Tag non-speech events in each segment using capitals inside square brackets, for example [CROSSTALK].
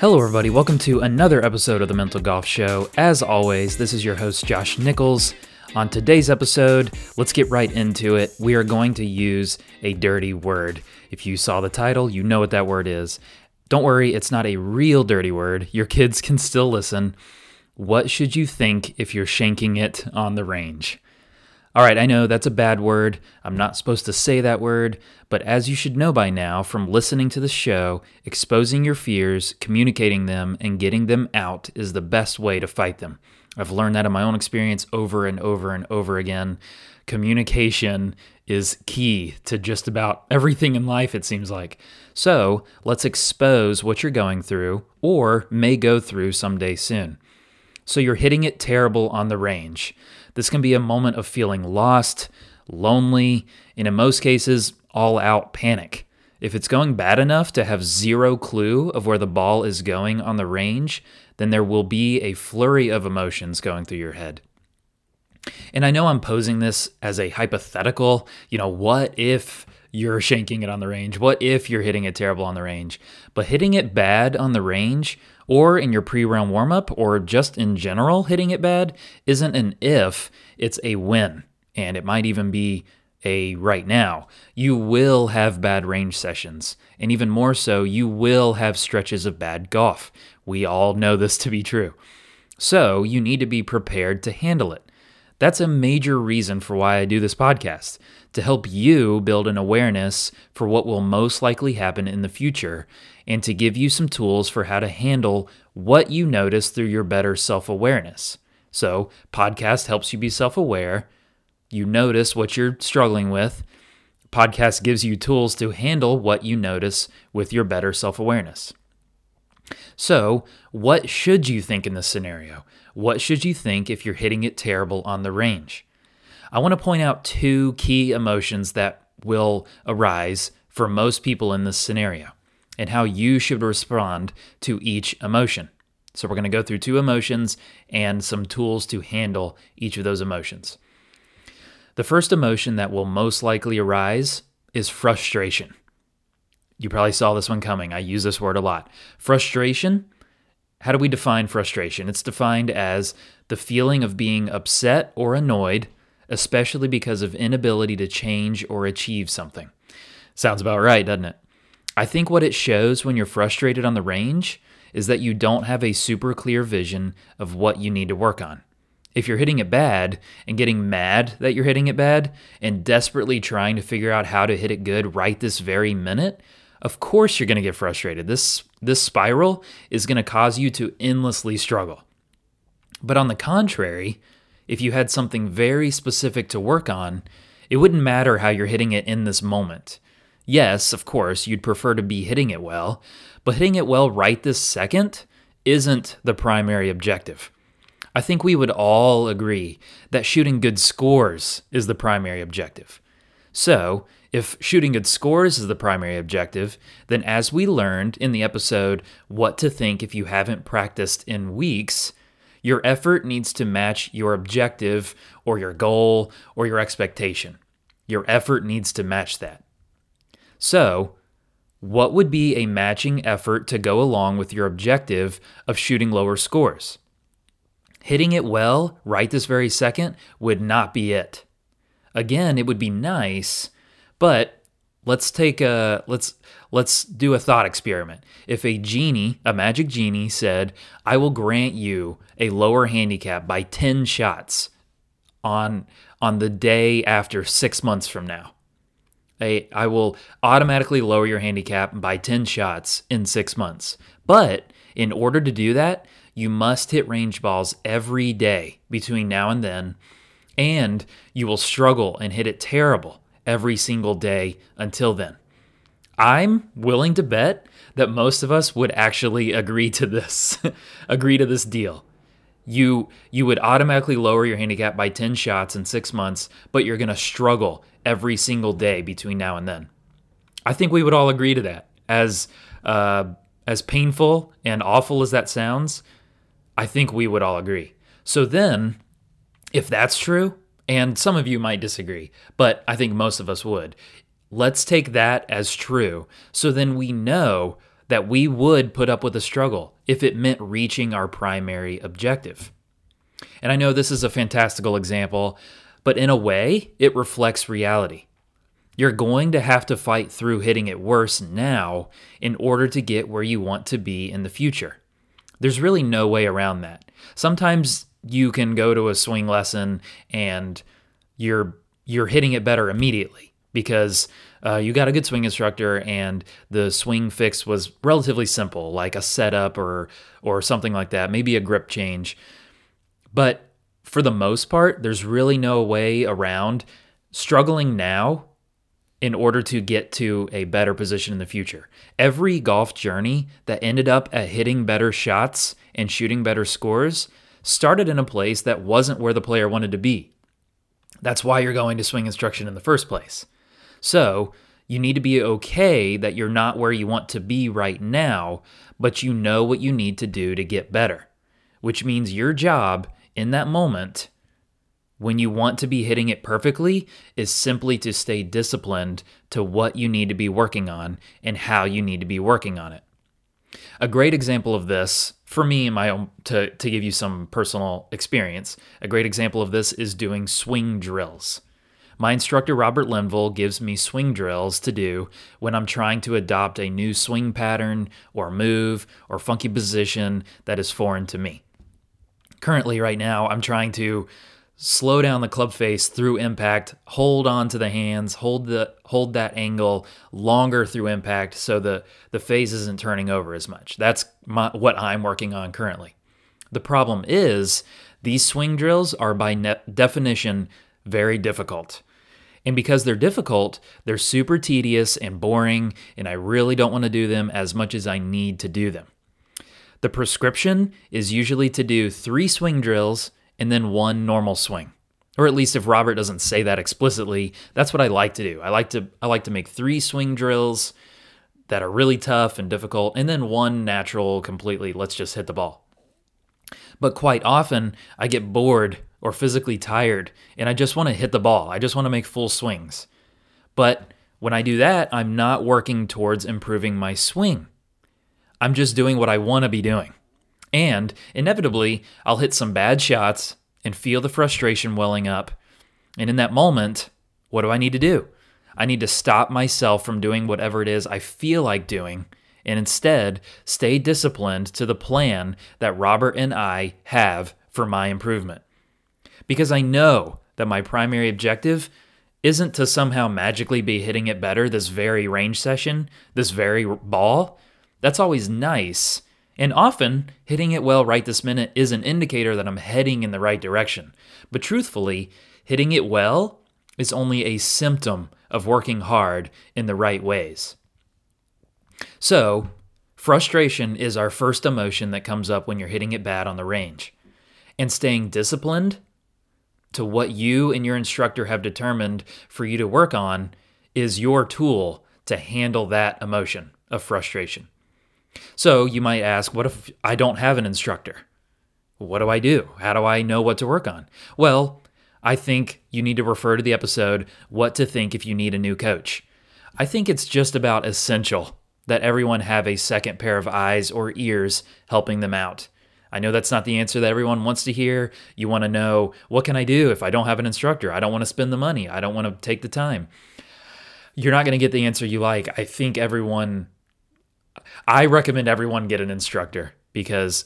Hello, everybody. Welcome to another episode of the Mental Golf Show. As always, this is your host, Josh Nichols. On today's episode, let's get right into it. We are going to use a dirty word. If you saw the title, you know what that word is. Don't worry, it's not a real dirty word. Your kids can still listen. What should you think if you're shanking it on the range? All right, I know that's a bad word. I'm not supposed to say that word, but as you should know by now from listening to the show, exposing your fears, communicating them, and getting them out is the best way to fight them. I've learned that in my own experience over and over and over again. Communication is key to just about everything in life, it seems like. So let's expose what you're going through or may go through someday soon. So you're hitting it terrible on the range. This can be a moment of feeling lost, lonely, and in most cases, all out panic. If it's going bad enough to have zero clue of where the ball is going on the range, then there will be a flurry of emotions going through your head. And I know I'm posing this as a hypothetical, you know, what if you're [LAUGHS] shanking it on the range? What if you're hitting it terrible on the range? But hitting it bad on the range or in your pre round warm up or just in general hitting it bad isn't an if, it's a when. And it might even be a right now. You will have bad range sessions. And even more so, you will have stretches of bad golf. We all know this to be true. So you need to be prepared to handle it. That's a major reason for why I do this podcast to help you build an awareness for what will most likely happen in the future and to give you some tools for how to handle what you notice through your better self awareness. So, podcast helps you be self aware. You notice what you're struggling with. Podcast gives you tools to handle what you notice with your better self awareness. So, what should you think in this scenario? What should you think if you're hitting it terrible on the range? I want to point out two key emotions that will arise for most people in this scenario and how you should respond to each emotion. So, we're going to go through two emotions and some tools to handle each of those emotions. The first emotion that will most likely arise is frustration. You probably saw this one coming. I use this word a lot. Frustration. How do we define frustration? It's defined as the feeling of being upset or annoyed, especially because of inability to change or achieve something. Sounds about right, doesn't it? I think what it shows when you're frustrated on the range is that you don't have a super clear vision of what you need to work on. If you're hitting it bad and getting mad that you're hitting it bad and desperately trying to figure out how to hit it good right this very minute, of course you're going to get frustrated. This this spiral is going to cause you to endlessly struggle. But on the contrary, if you had something very specific to work on, it wouldn't matter how you're hitting it in this moment. Yes, of course, you'd prefer to be hitting it well, but hitting it well right this second isn't the primary objective. I think we would all agree that shooting good scores is the primary objective. So, if shooting good scores is the primary objective, then as we learned in the episode What to Think If You Haven't Practiced in Weeks, your effort needs to match your objective or your goal or your expectation. Your effort needs to match that. So, what would be a matching effort to go along with your objective of shooting lower scores? Hitting it well right this very second would not be it. Again, it would be nice, but let's take a let's let's do a thought experiment. If a genie, a magic genie said, "I will grant you a lower handicap by 10 shots on on the day after 6 months from now." I, I will automatically lower your handicap by 10 shots in six months. But in order to do that, you must hit range balls every day between now and then, and you will struggle and hit it terrible every single day until then. I'm willing to bet that most of us would actually [LAUGHS] agree to this, [LAUGHS] agree to this deal you you would automatically lower your handicap by 10 shots in 6 months, but you're going to struggle every single day between now and then. I think we would all agree to that. As uh, as painful and awful as that sounds, I think we would all agree. So then, if that's true, and some of you might disagree, but I think most of us would, let's take that as true. So then we know that we would put up with a struggle if it meant reaching our primary objective. And I know this is a fantastical example, but in a way, it reflects reality. You're going to have to fight through hitting it worse now in order to get where you want to be in the future. There's really no way around that. Sometimes you can go to a swing lesson and you're you're hitting it better immediately because uh, you got a good swing instructor and the swing fix was relatively simple, like a setup or or something like that, maybe a grip change. But for the most part, there's really no way around struggling now in order to get to a better position in the future. Every golf journey that ended up at hitting better shots and shooting better scores started in a place that wasn't where the player wanted to be. That's why you're going to swing instruction in the first place. So, you need to be okay that you're not where you want to be right now, but you know what you need to do to get better, which means your job in that moment when you want to be hitting it perfectly is simply to stay disciplined to what you need to be working on and how you need to be working on it. A great example of this, for me in my own to, to give you some personal experience, a great example of this is doing swing drills. My instructor Robert Linville gives me swing drills to do when I'm trying to adopt a new swing pattern or move or funky position that is foreign to me. Currently, right now, I'm trying to slow down the club face through impact, hold on to the hands, hold the hold that angle longer through impact so the the face isn't turning over as much. That's my, what I'm working on currently. The problem is these swing drills are by ne- definition very difficult. And because they're difficult, they're super tedious and boring, and I really don't want to do them as much as I need to do them. The prescription is usually to do three swing drills and then one normal swing. Or at least if Robert doesn't say that explicitly, that's what I like to do. I like to I like to make 3 swing drills that are really tough and difficult and then one natural completely let's just hit the ball. But quite often I get bored or physically tired and I just want to hit the ball. I just want to make full swings. But when I do that, I'm not working towards improving my swing. I'm just doing what I want to be doing. And inevitably, I'll hit some bad shots and feel the frustration welling up. And in that moment, what do I need to do? I need to stop myself from doing whatever it is I feel like doing and instead stay disciplined to the plan that Robert and I have for my improvement. Because I know that my primary objective isn't to somehow magically be hitting it better this very range session, this very ball. That's always nice. And often, hitting it well right this minute is an indicator that I'm heading in the right direction. But truthfully, hitting it well is only a symptom of working hard in the right ways. So, frustration is our first emotion that comes up when you're hitting it bad on the range. And staying disciplined to what you and your instructor have determined for you to work on is your tool to handle that emotion of frustration. So you might ask, what if I don't have an instructor? What do I do? How do I know what to work on? Well, I think you need to refer to the episode, What to Think If You Need a New Coach. I think it's just about essential that everyone have a second pair of eyes or ears helping them out. I know that's not the answer that everyone wants to hear. You want to know, what can I do if I don't have an instructor? I don't want to spend the money. I don't want to take the time. You're not going to get the answer you like. I think everyone I recommend everyone get an instructor because,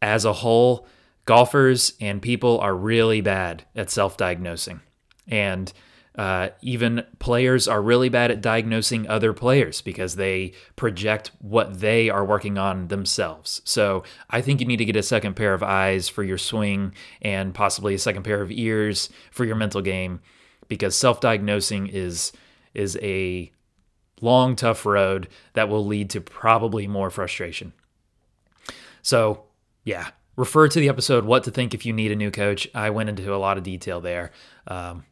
as a whole, golfers and people are really bad at self diagnosing. And uh, even players are really bad at diagnosing other players because they project what they are working on themselves. So I think you need to get a second pair of eyes for your swing and possibly a second pair of ears for your mental game because self diagnosing is is a long, tough road that will lead to probably more frustration. So, yeah, refer to the episode What to Think If You Need a New Coach. I went into a lot of detail there. Um,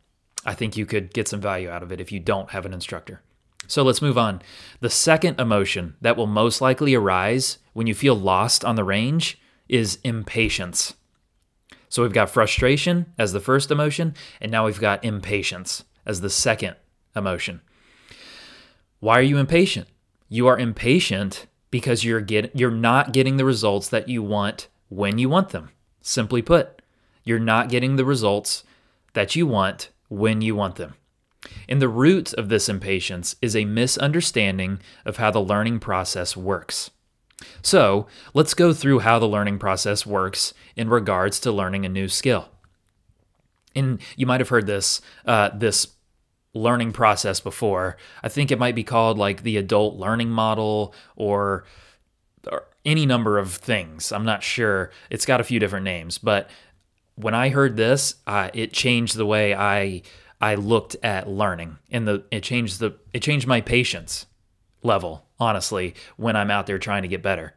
I think you could get some value out of it if you don't have an instructor. So let's move on. The second emotion that will most likely arise when you feel lost on the range is impatience. So we've got frustration as the first emotion, and now we've got impatience as the second emotion. Why are you impatient? You are impatient because you're get you're not getting the results that you want when you want them. Simply put, you're not getting the results that you want when you want them. And the root of this impatience is a misunderstanding of how the learning process works. So, let's go through how the learning process works in regards to learning a new skill. And you might have heard this uh, this learning process before. I think it might be called like the adult learning model or, or any number of things. I'm not sure. It's got a few different names, but when I heard this, uh, it changed the way I I looked at learning, and the it changed the it changed my patience level. Honestly, when I'm out there trying to get better.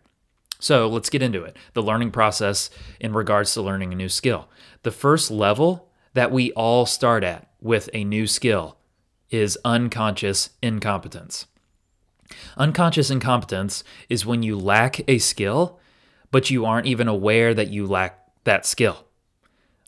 So let's get into it. The learning process in regards to learning a new skill. The first level that we all start at with a new skill is unconscious incompetence. Unconscious incompetence is when you lack a skill, but you aren't even aware that you lack that skill.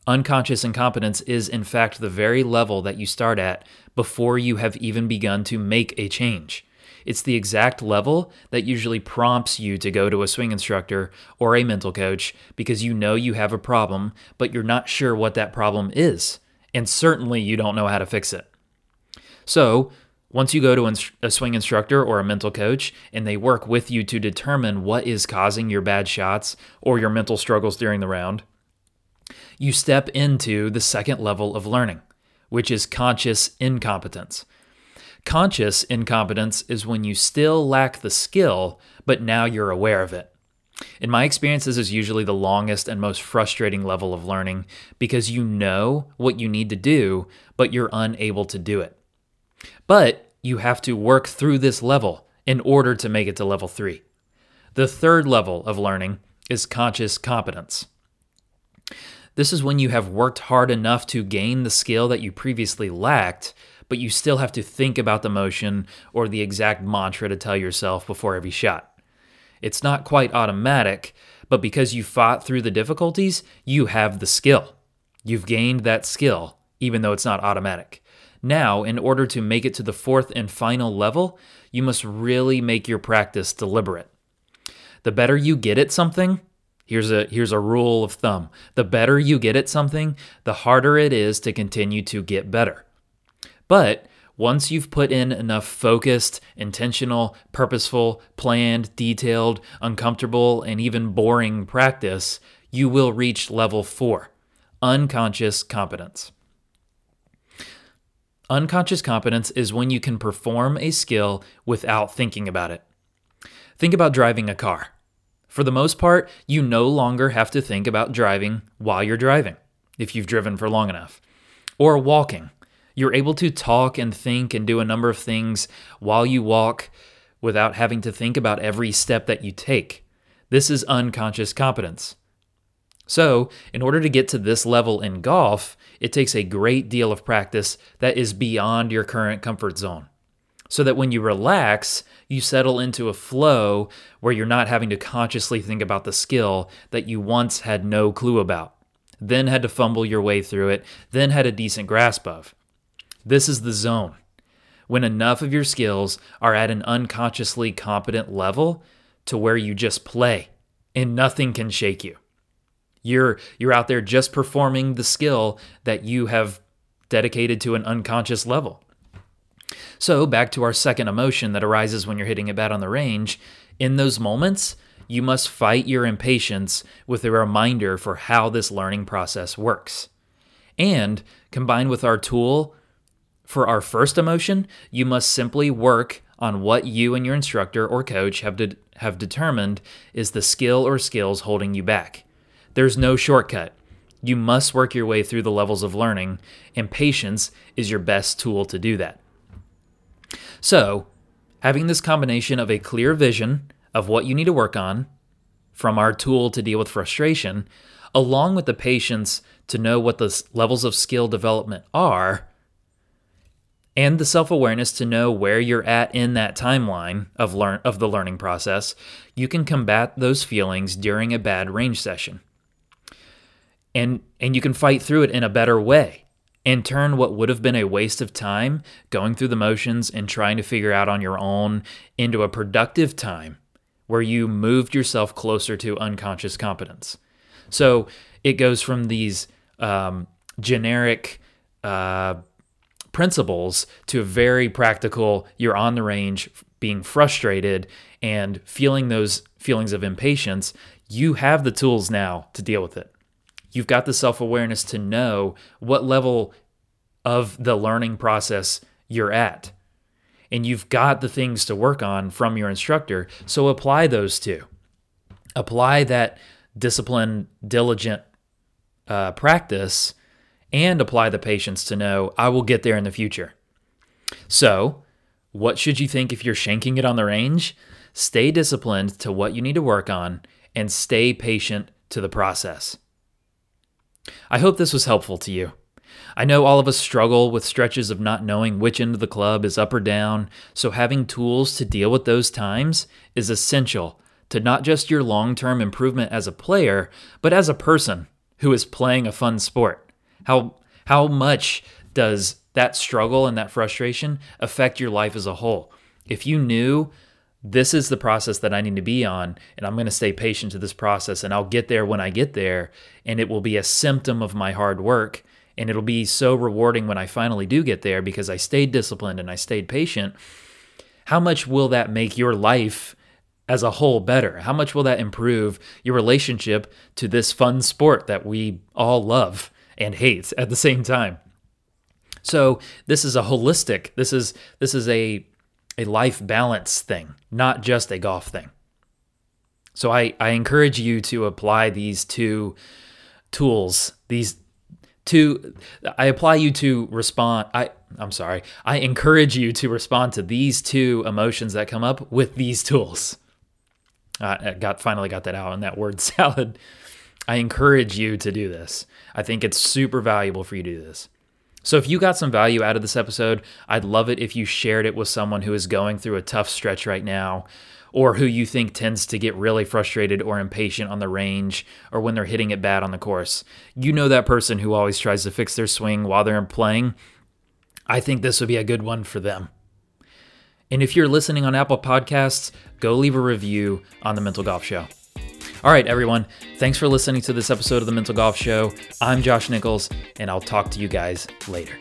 Unconscious incompetence is, in fact, the very level that you start at before you have even begun to make a change. It's the exact level that usually prompts you to go to a swing instructor or a mental coach because you know you have a problem, but you're not sure what that problem is. And certainly you don't know how to fix it. So, once you go to a swing instructor or a mental coach and they work with you to determine what is causing your bad shots or your mental struggles during the round, you step into the second level of learning, which is conscious incompetence. Conscious incompetence is when you still lack the skill, but now you're aware of it. In my experience, this is usually the longest and most frustrating level of learning because you know what you need to do, but you're unable to do it. But you have to work through this level in order to make it to level three. The third level of learning is conscious competence. This is when you have worked hard enough to gain the skill that you previously lacked, but you still have to think about the motion or the exact mantra to tell yourself before every shot. It's not quite automatic, but because you fought through the difficulties, you have the skill. You've gained that skill, even though it's not automatic. Now, in order to make it to the fourth and final level, you must really make your practice deliberate. The better you get at something, here's a here's a rule of thumb. The better you get at something, the harder it is to continue to get better. But once you've put in enough focused, intentional, purposeful, planned, detailed, uncomfortable, and even boring practice, you will reach level 4, unconscious competence. Unconscious competence is when you can perform a skill without thinking about it. Think about driving a car. For the most part, you no longer have to think about driving while you're driving, if you've driven for long enough, or walking. You're able to talk and think and do a number of things while you walk without having to think about every step that you take. This is unconscious competence. So, in order to get to this level in golf, it takes a great deal of practice that is beyond your current comfort zone. So that when you relax, you settle into a flow where you're not having to consciously think about the skill that you once had no clue about, then had to fumble your way through it, then had a decent grasp of. This is the zone. When enough of your skills are at an unconsciously competent level to where you just play and nothing can shake you. You're you're out there just performing the skill that you have dedicated to an unconscious level. So, back to our second emotion that arises when you're hitting a bat on the range, in those moments, you must fight your impatience with a reminder for how this learning process works. And combined with our tool for our first emotion, you must simply work on what you and your instructor or coach have, de- have determined is the skill or skills holding you back. There's no shortcut. You must work your way through the levels of learning, and patience is your best tool to do that. So, having this combination of a clear vision of what you need to work on, from our tool to deal with frustration, along with the patience to know what the levels of skill development are, and the self-awareness to know where you're at in that timeline of learn of the learning process, you can combat those feelings during a bad range session and and you can fight through it in a better way and turn what would have been a waste of time going through the motions and trying to figure out on your own into a productive time where you moved yourself closer to unconscious competence. So it goes from these um, generic uh, principles to a very practical, you're on the range, being frustrated and feeling those feelings of impatience. You have the tools now to deal with it. You've got the self awareness to know what level of the learning process you're at. And you've got the things to work on from your instructor. So apply those two. Apply that disciplined, diligent uh, practice and apply the patience to know I will get there in the future. So, what should you think if you're shanking it on the range? Stay disciplined to what you need to work on and stay patient to the process. I hope this was helpful to you. I know all of us struggle with stretches of not knowing which end of the club is up or down, so having tools to deal with those times is essential to not just your long term improvement as a player, but as a person who is playing a fun sport. How, how much does that struggle and that frustration affect your life as a whole? If you knew this is the process that I need to be on, and I'm going to stay patient to this process, and I'll get there when I get there, and it will be a symptom of my hard work and it'll be so rewarding when I finally do get there because I stayed disciplined and I stayed patient. How much will that make your life as a whole better? How much will that improve your relationship to this fun sport that we all love and hate [LAUGHS] at the same time? So, this is a holistic, this is this is a a life balance thing, not just a golf thing. So I, I encourage you to apply these two tools, these two I apply you to respond I I'm sorry. I encourage you to respond to these two emotions that come up with these tools. I got finally got that out in that word [LAUGHS] salad. I encourage you to do this. I think it's super valuable for you to do this. So if you got some value out of this episode, I'd love it if you shared it with someone who is going through a tough stretch right now or who you think tends to get really frustrated or impatient on the range or when they're hitting it bad on the course. You know that person who always tries to fix their swing while they're playing. I think this would be a good one for them. And if you're listening on Apple Podcasts, go leave a review on The Mental Golf Show. All right, everyone, thanks for listening to this episode of The Mental Golf Show. I'm Josh Nichols, and I'll talk to you guys later.